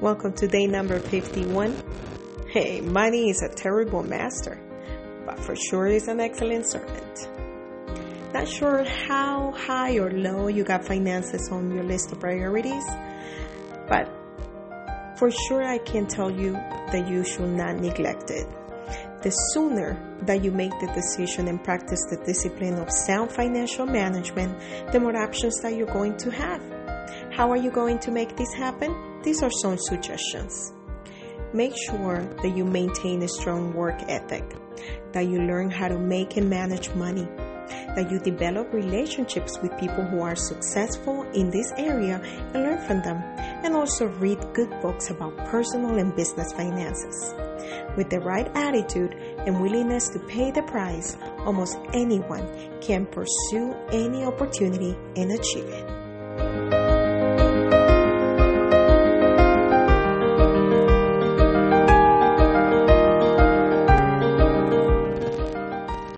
Welcome to day number 51. Hey, money is a terrible master, but for sure is an excellent servant. Not sure how high or low you got finances on your list of priorities, but for sure I can tell you that you should not neglect it. The sooner that you make the decision and practice the discipline of sound financial management, the more options that you're going to have. How are you going to make this happen? These are some suggestions. Make sure that you maintain a strong work ethic, that you learn how to make and manage money, that you develop relationships with people who are successful in this area and learn from them, and also read good books about personal and business finances. With the right attitude and willingness to pay the price, almost anyone can pursue any opportunity and achieve it.